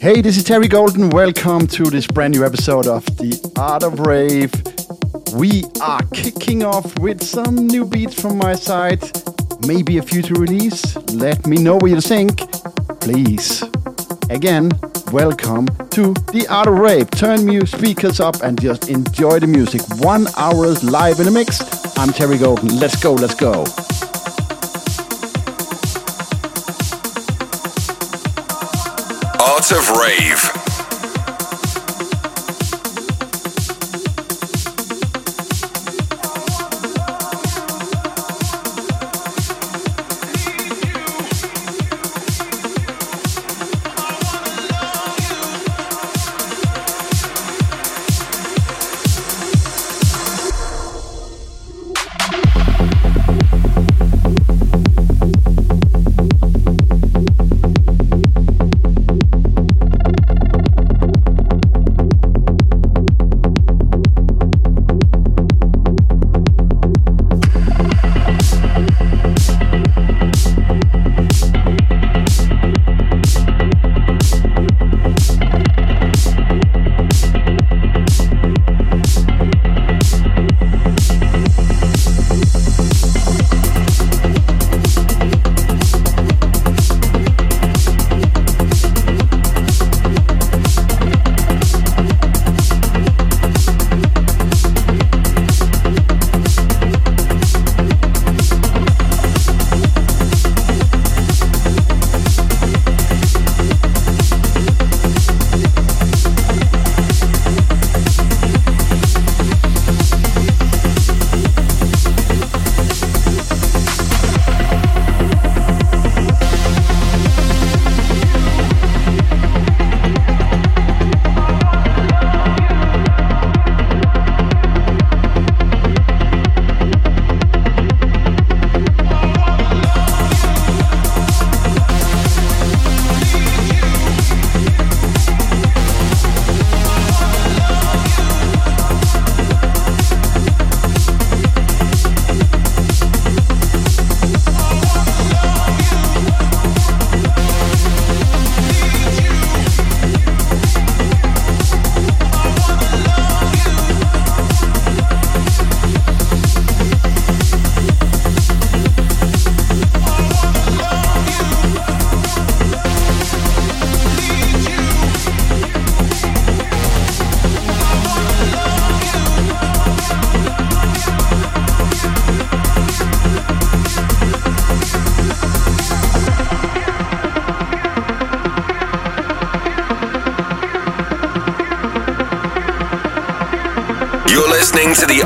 Hey, this is Terry Golden. Welcome to this brand new episode of The Art of Rave. We are kicking off with some new beats from my side, maybe a future release. Let me know what you think, please. Again, welcome to The Art of Rave. Turn your speakers up and just enjoy the music. One hour live in a mix. I'm Terry Golden. Let's go, let's go. Of Rave.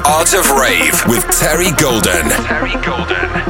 Art of Rave with Terry Golden. Terry Golden.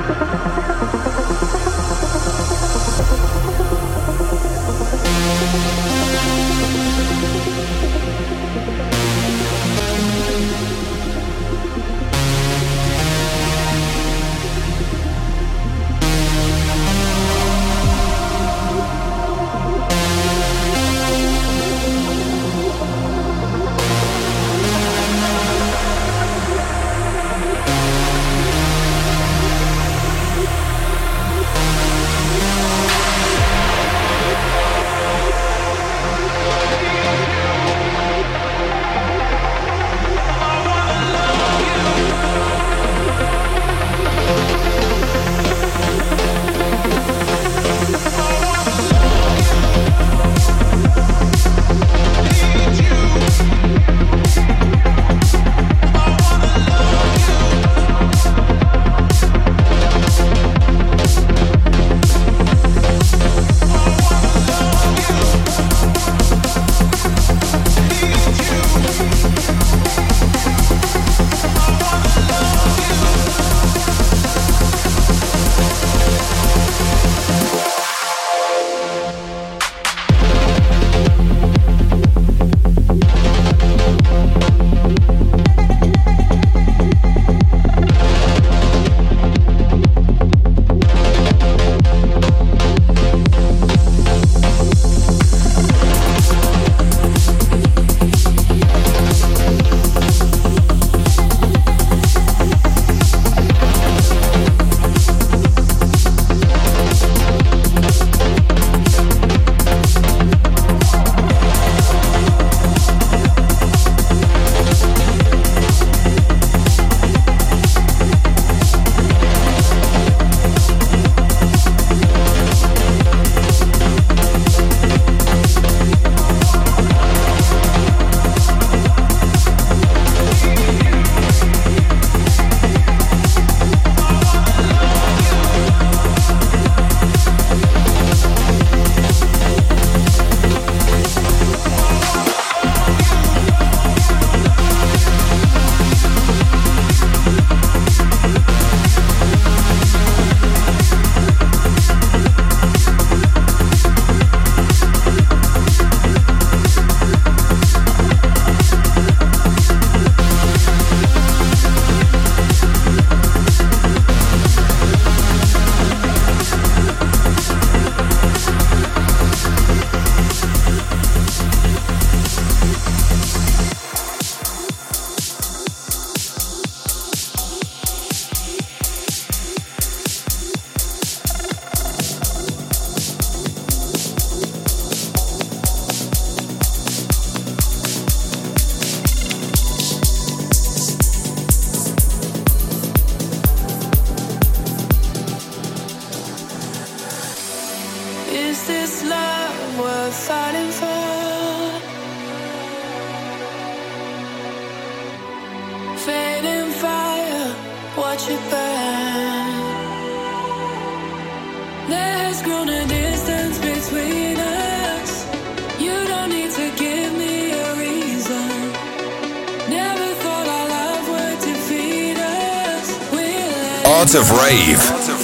of rave.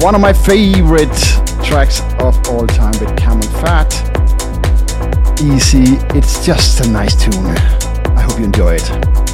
one of my favorite tracks of all time with Camel Fat. Easy, it's just a nice tune. I hope you enjoy it.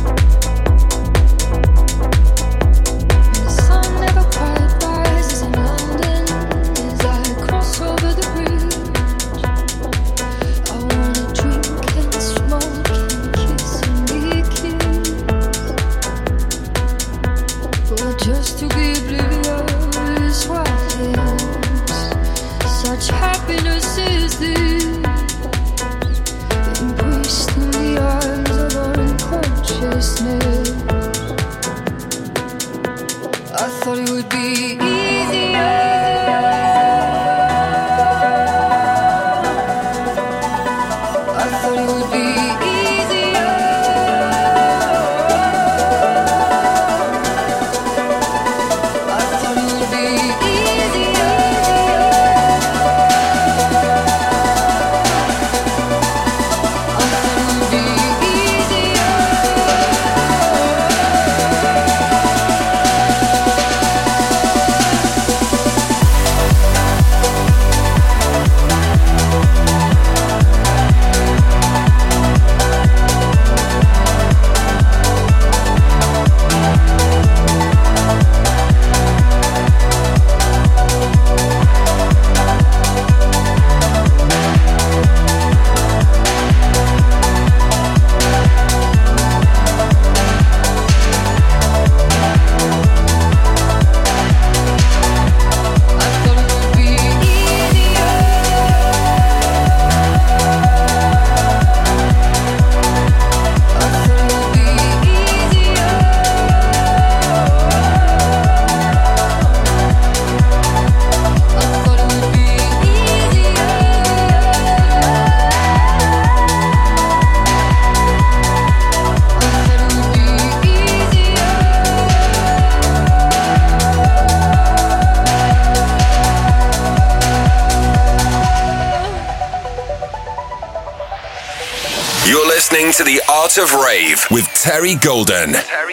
With Terry Golden. Terry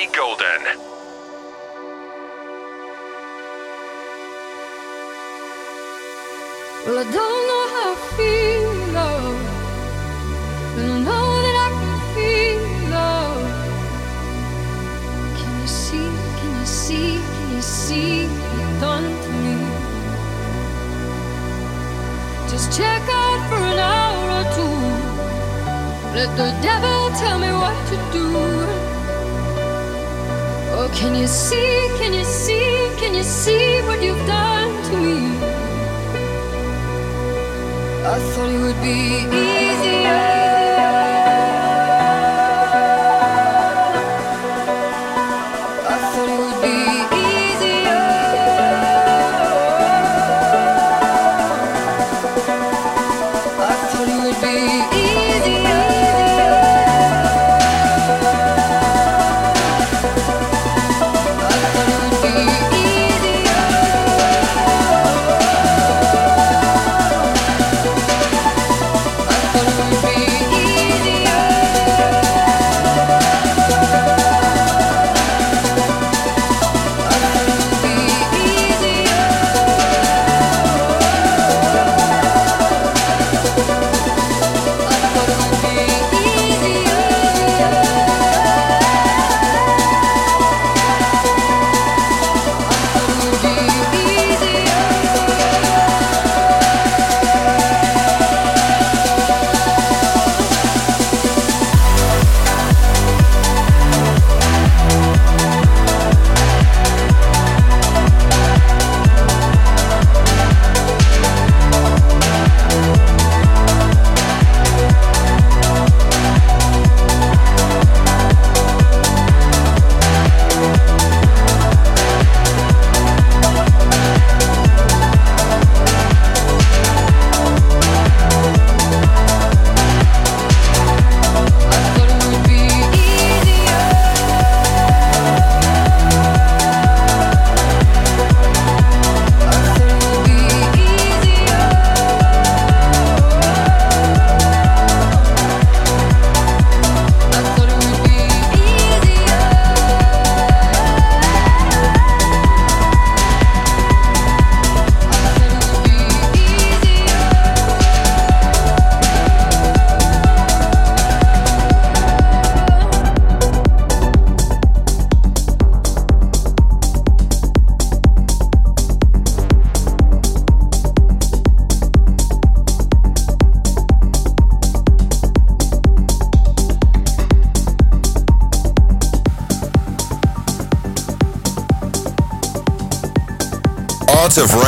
Let the devil tell me what to do. Oh, can you see, can you see, can you see what you've done to me? I thought it would be easier.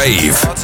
Rave.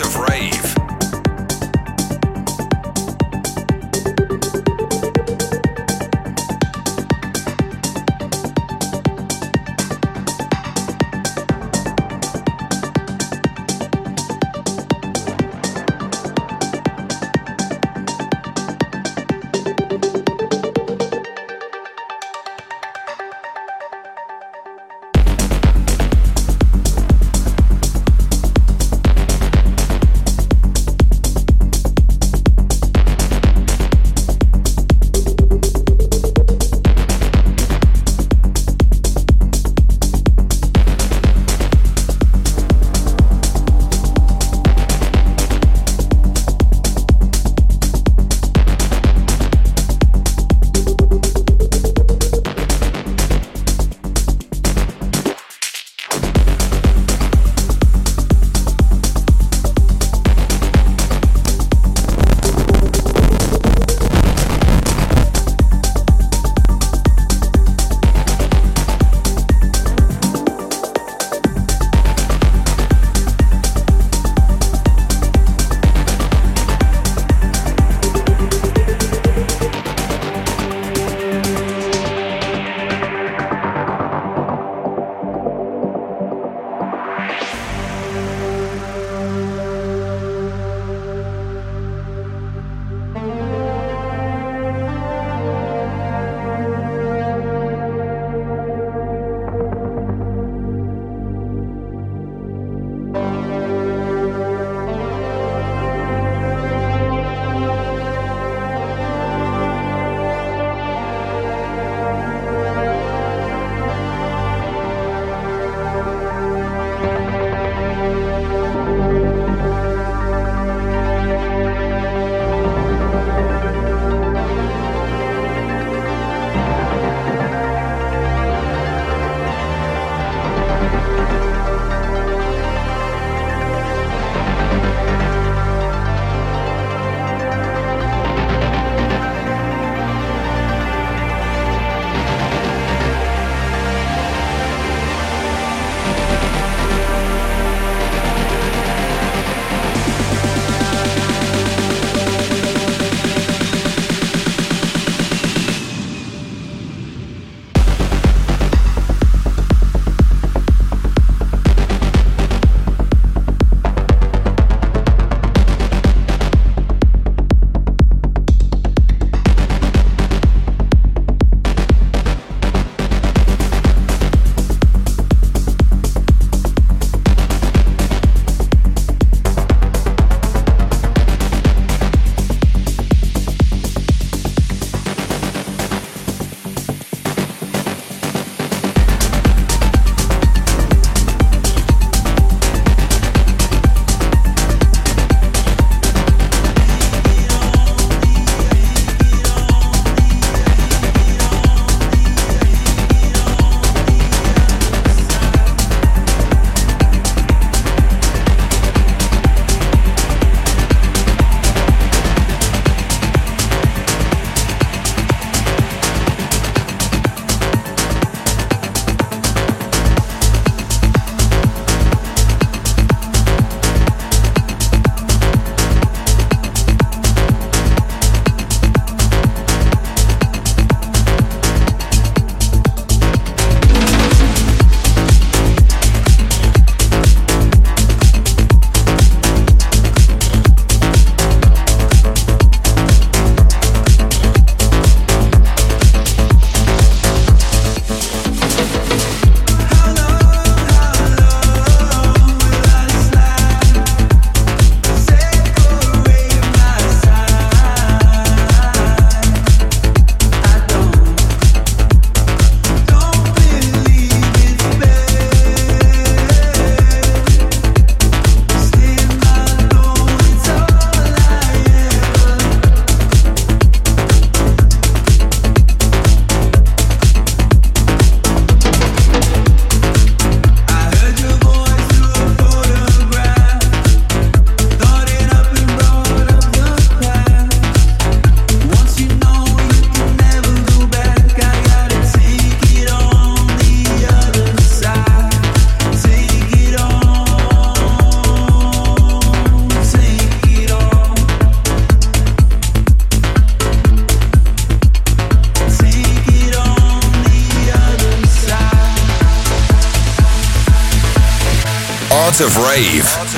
Of Rave.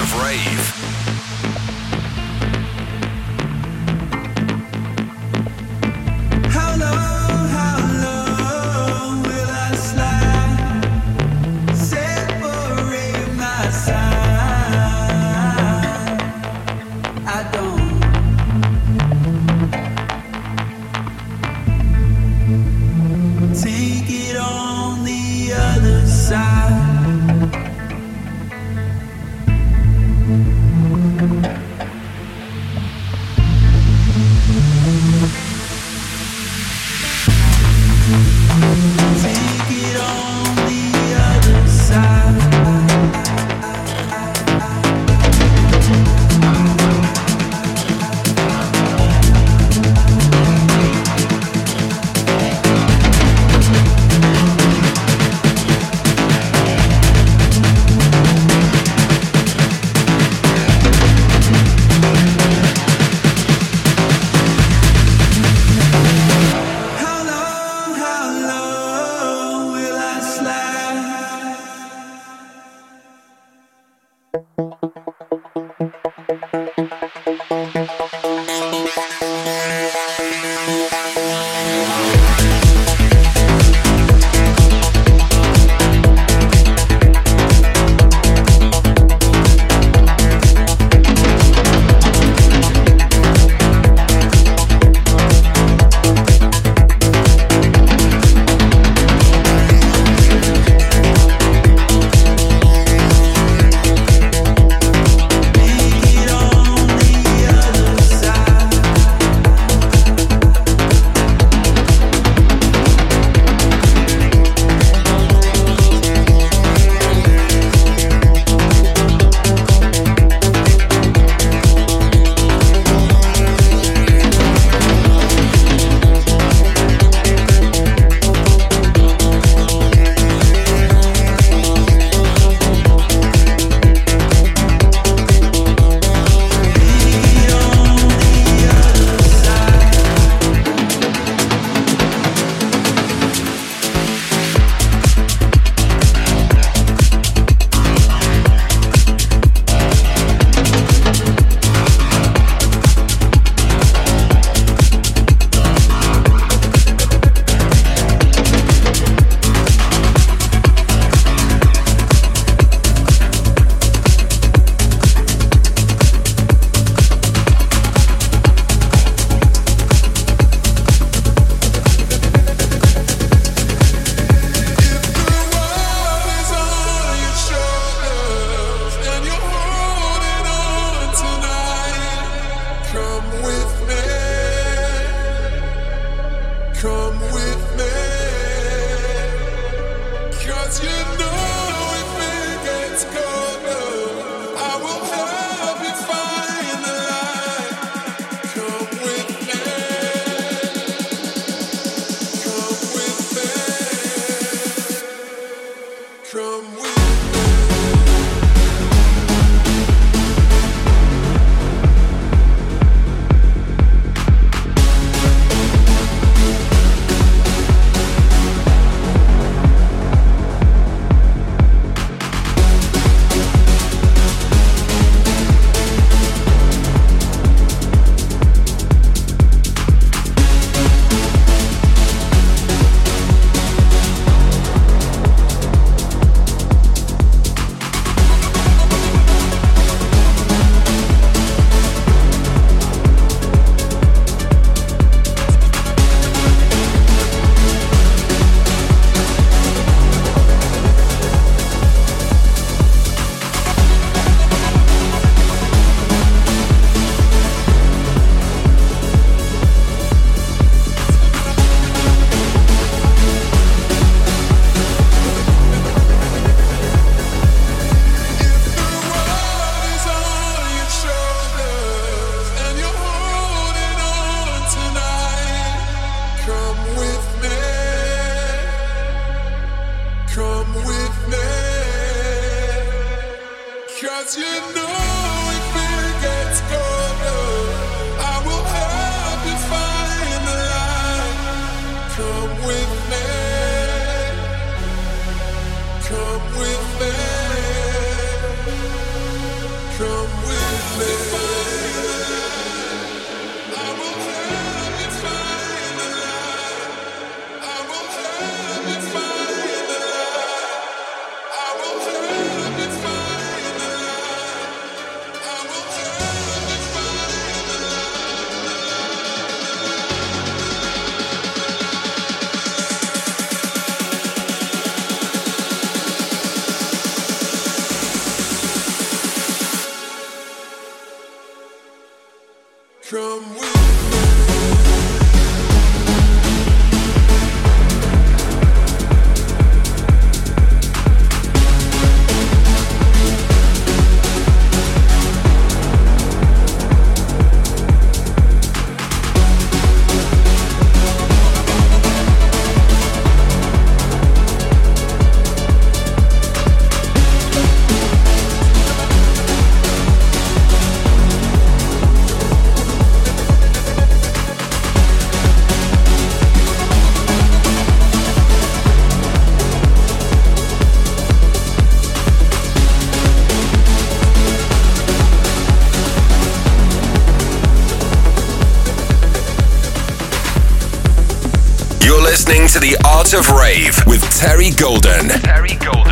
Art of Rave with Terry Golden. Terry Golden.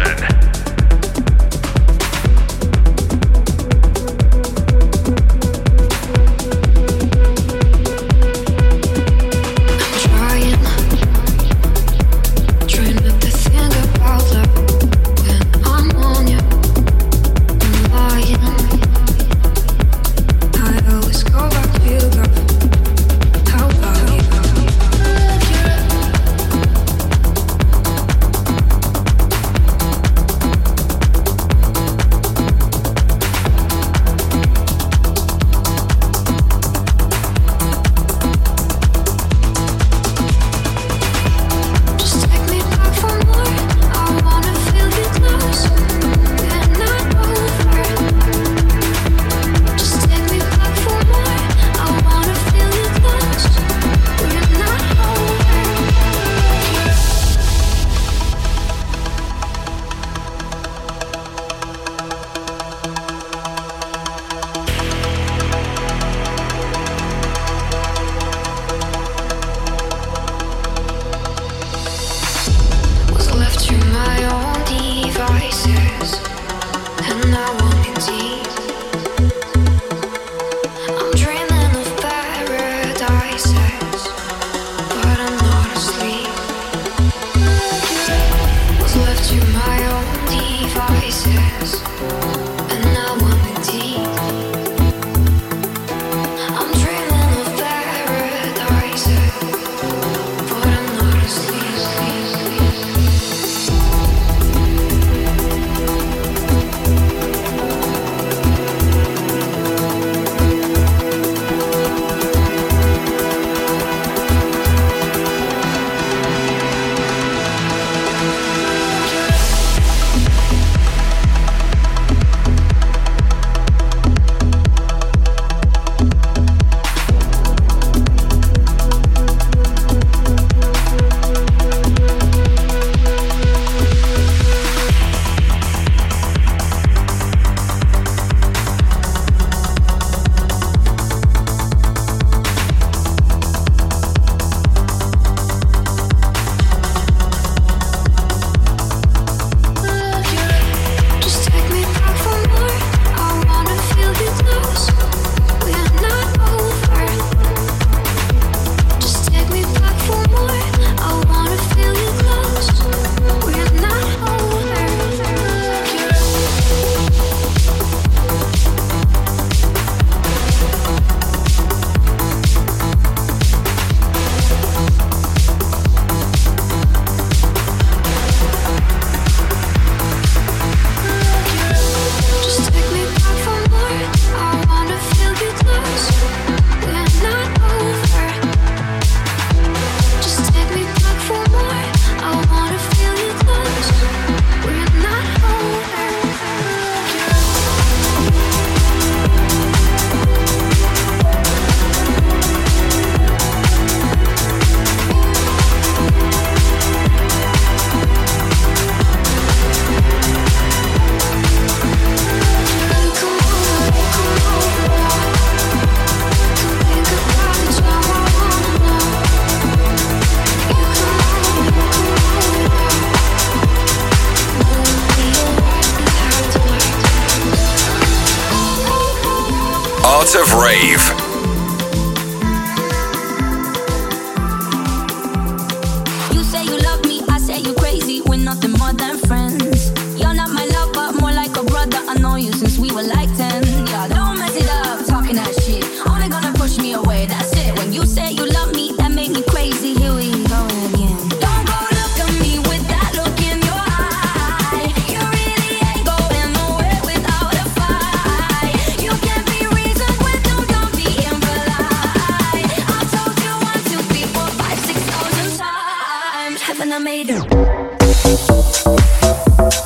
Thank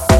you.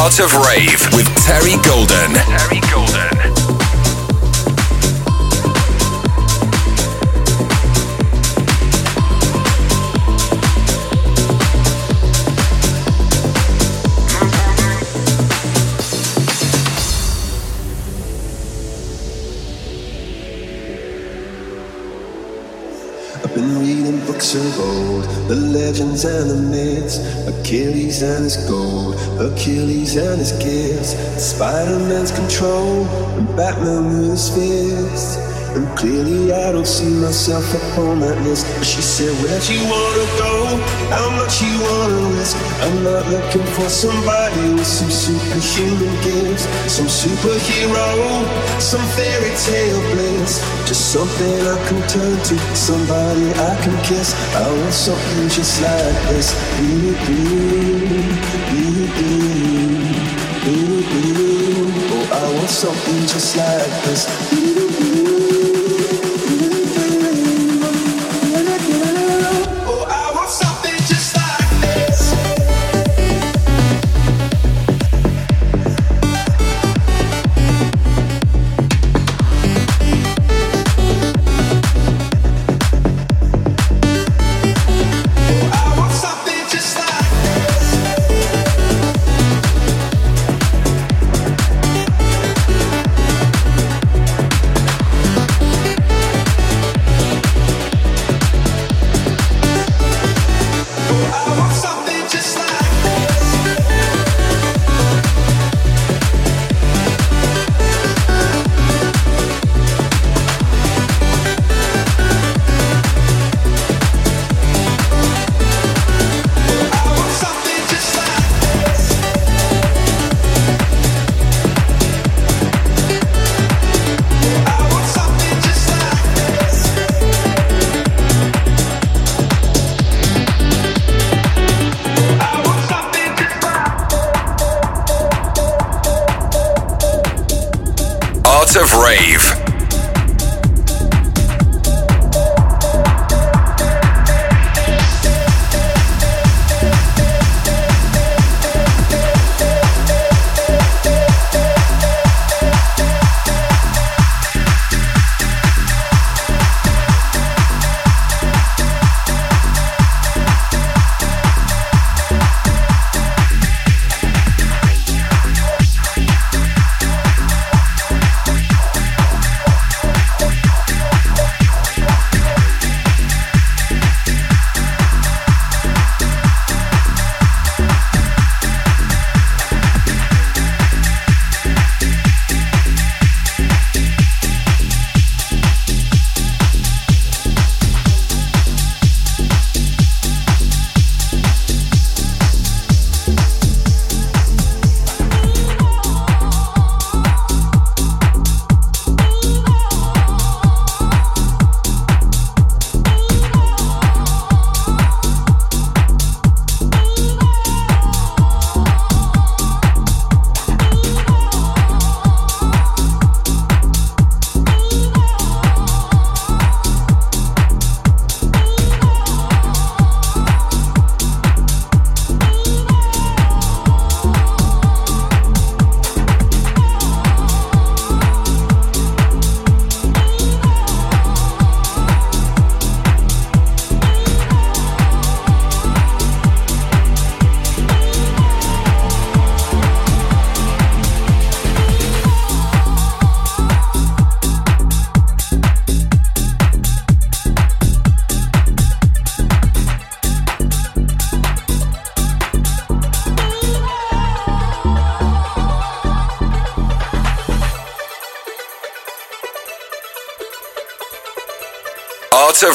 Art of Rave with Terry reading books of old, the legends and the myths, Achilles and his gold, Achilles and his gifts, Spider-Man's control, and Batman with his fists. And clearly I don't see myself up on that list. But she said, Where'd you wanna go? How much you wanna risk? I'm not looking for somebody with some superhuman gifts, some superhero, some fairy tale bliss. Just something I can turn to, somebody I can kiss. I want something just like this. Oh, I want something just like this. Of Rave.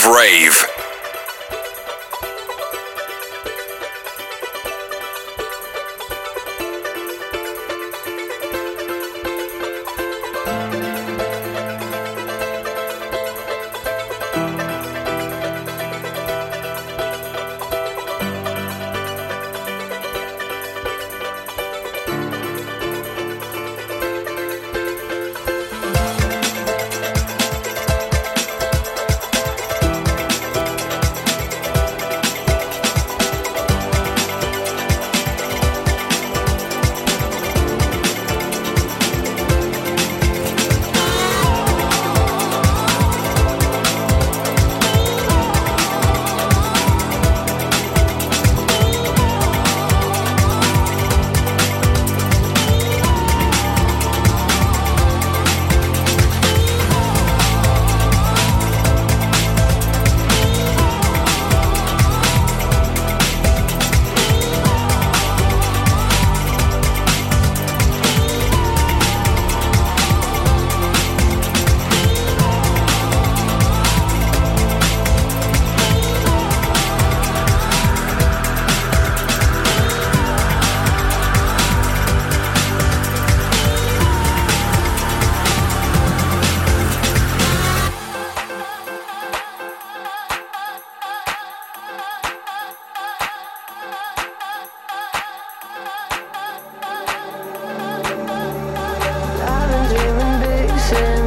Rave.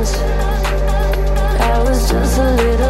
friends. I was just a little.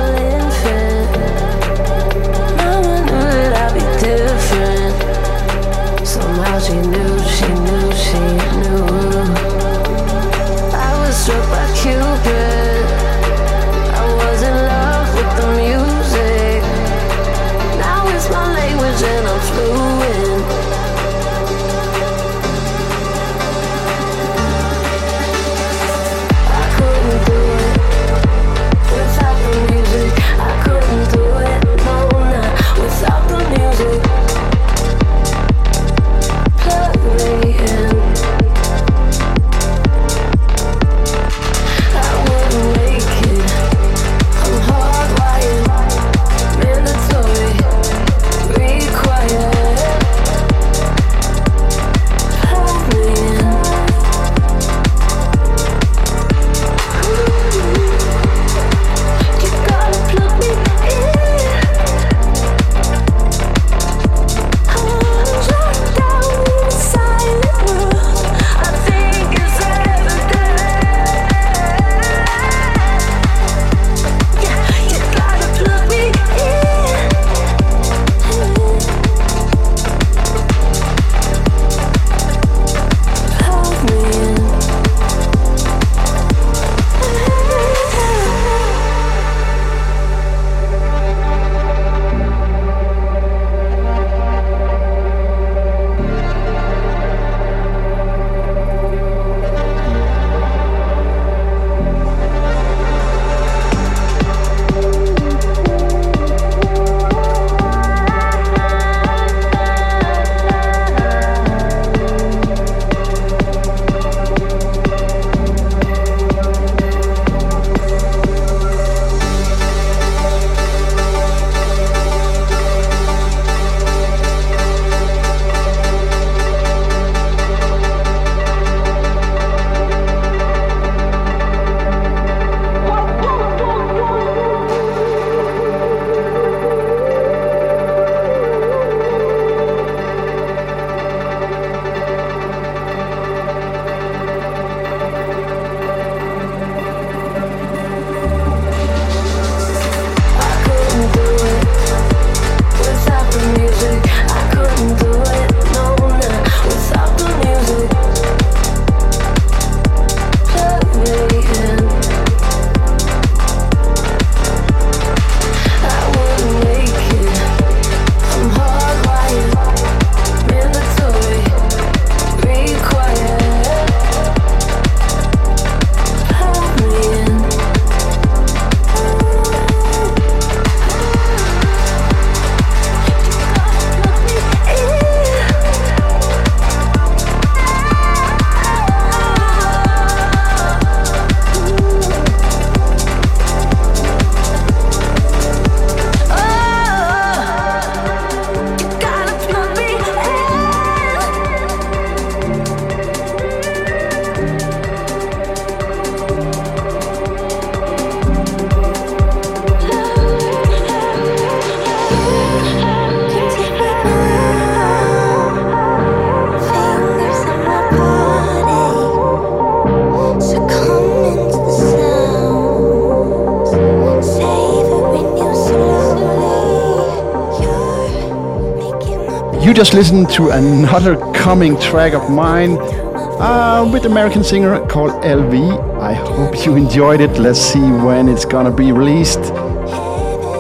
You just listened to another coming track of mine uh, with American singer called LV. I hope you enjoyed it. Let's see when it's gonna be released.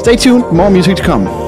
Stay tuned, more music to come.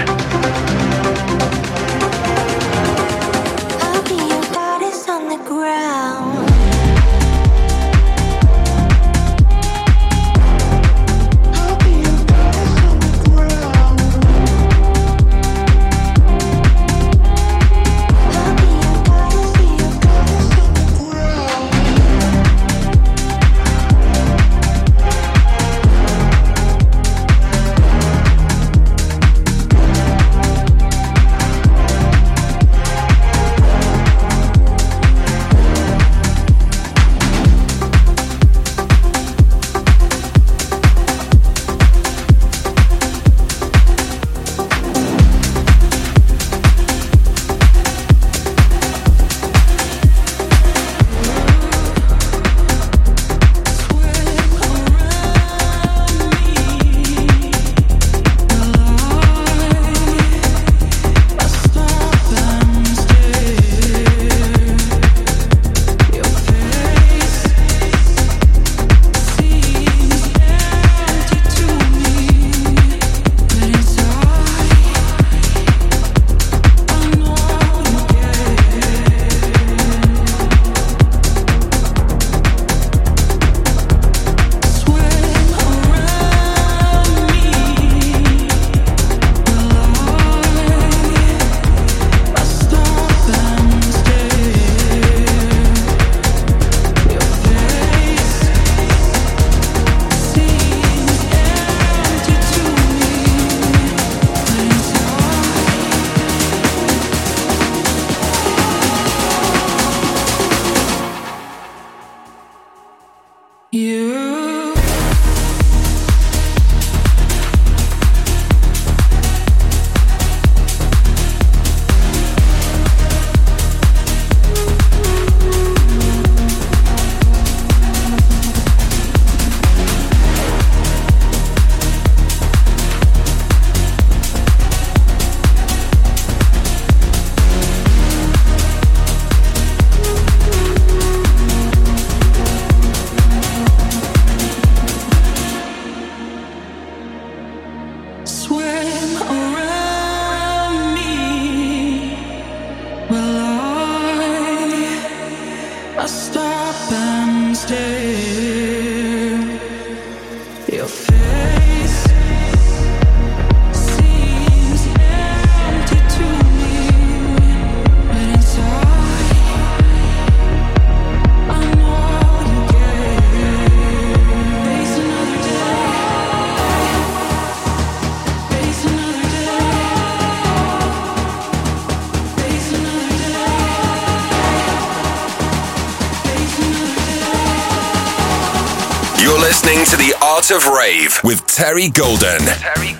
Of Rave with Terry Golden. Terry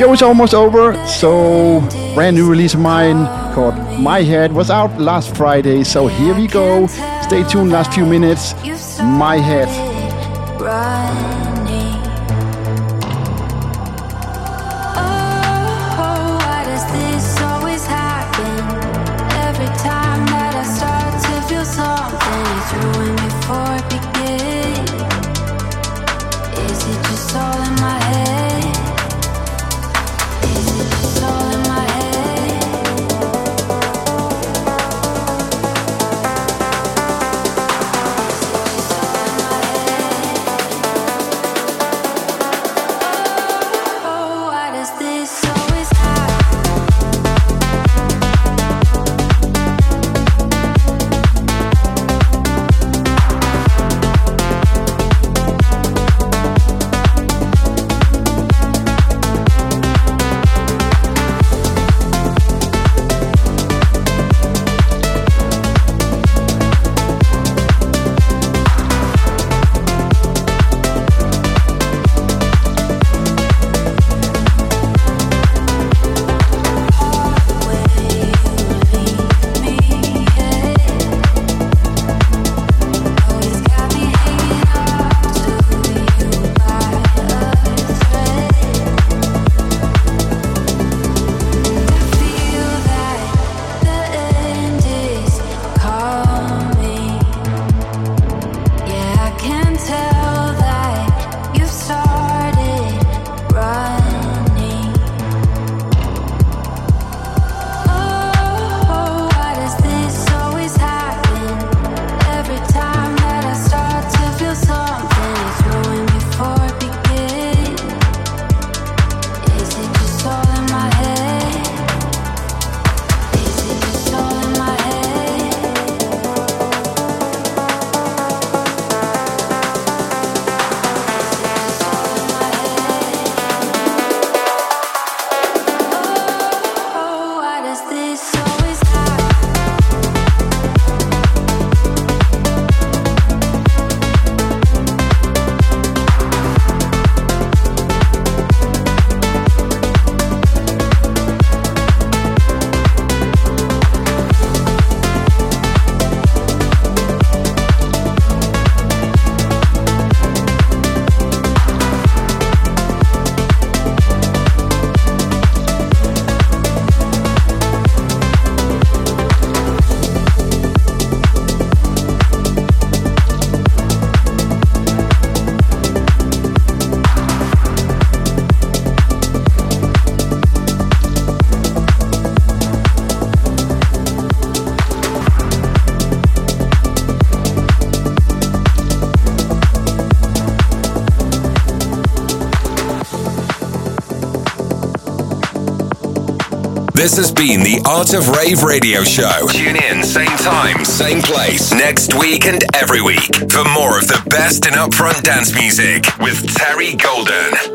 Show is almost over, so brand new release of mine called My Head was out last Friday. So here we go. Stay tuned. Last few minutes. My Head. This has been the Art of Rave radio show. Tune in, same time, same place, next week and every week for more of the best in upfront dance music with Terry Golden.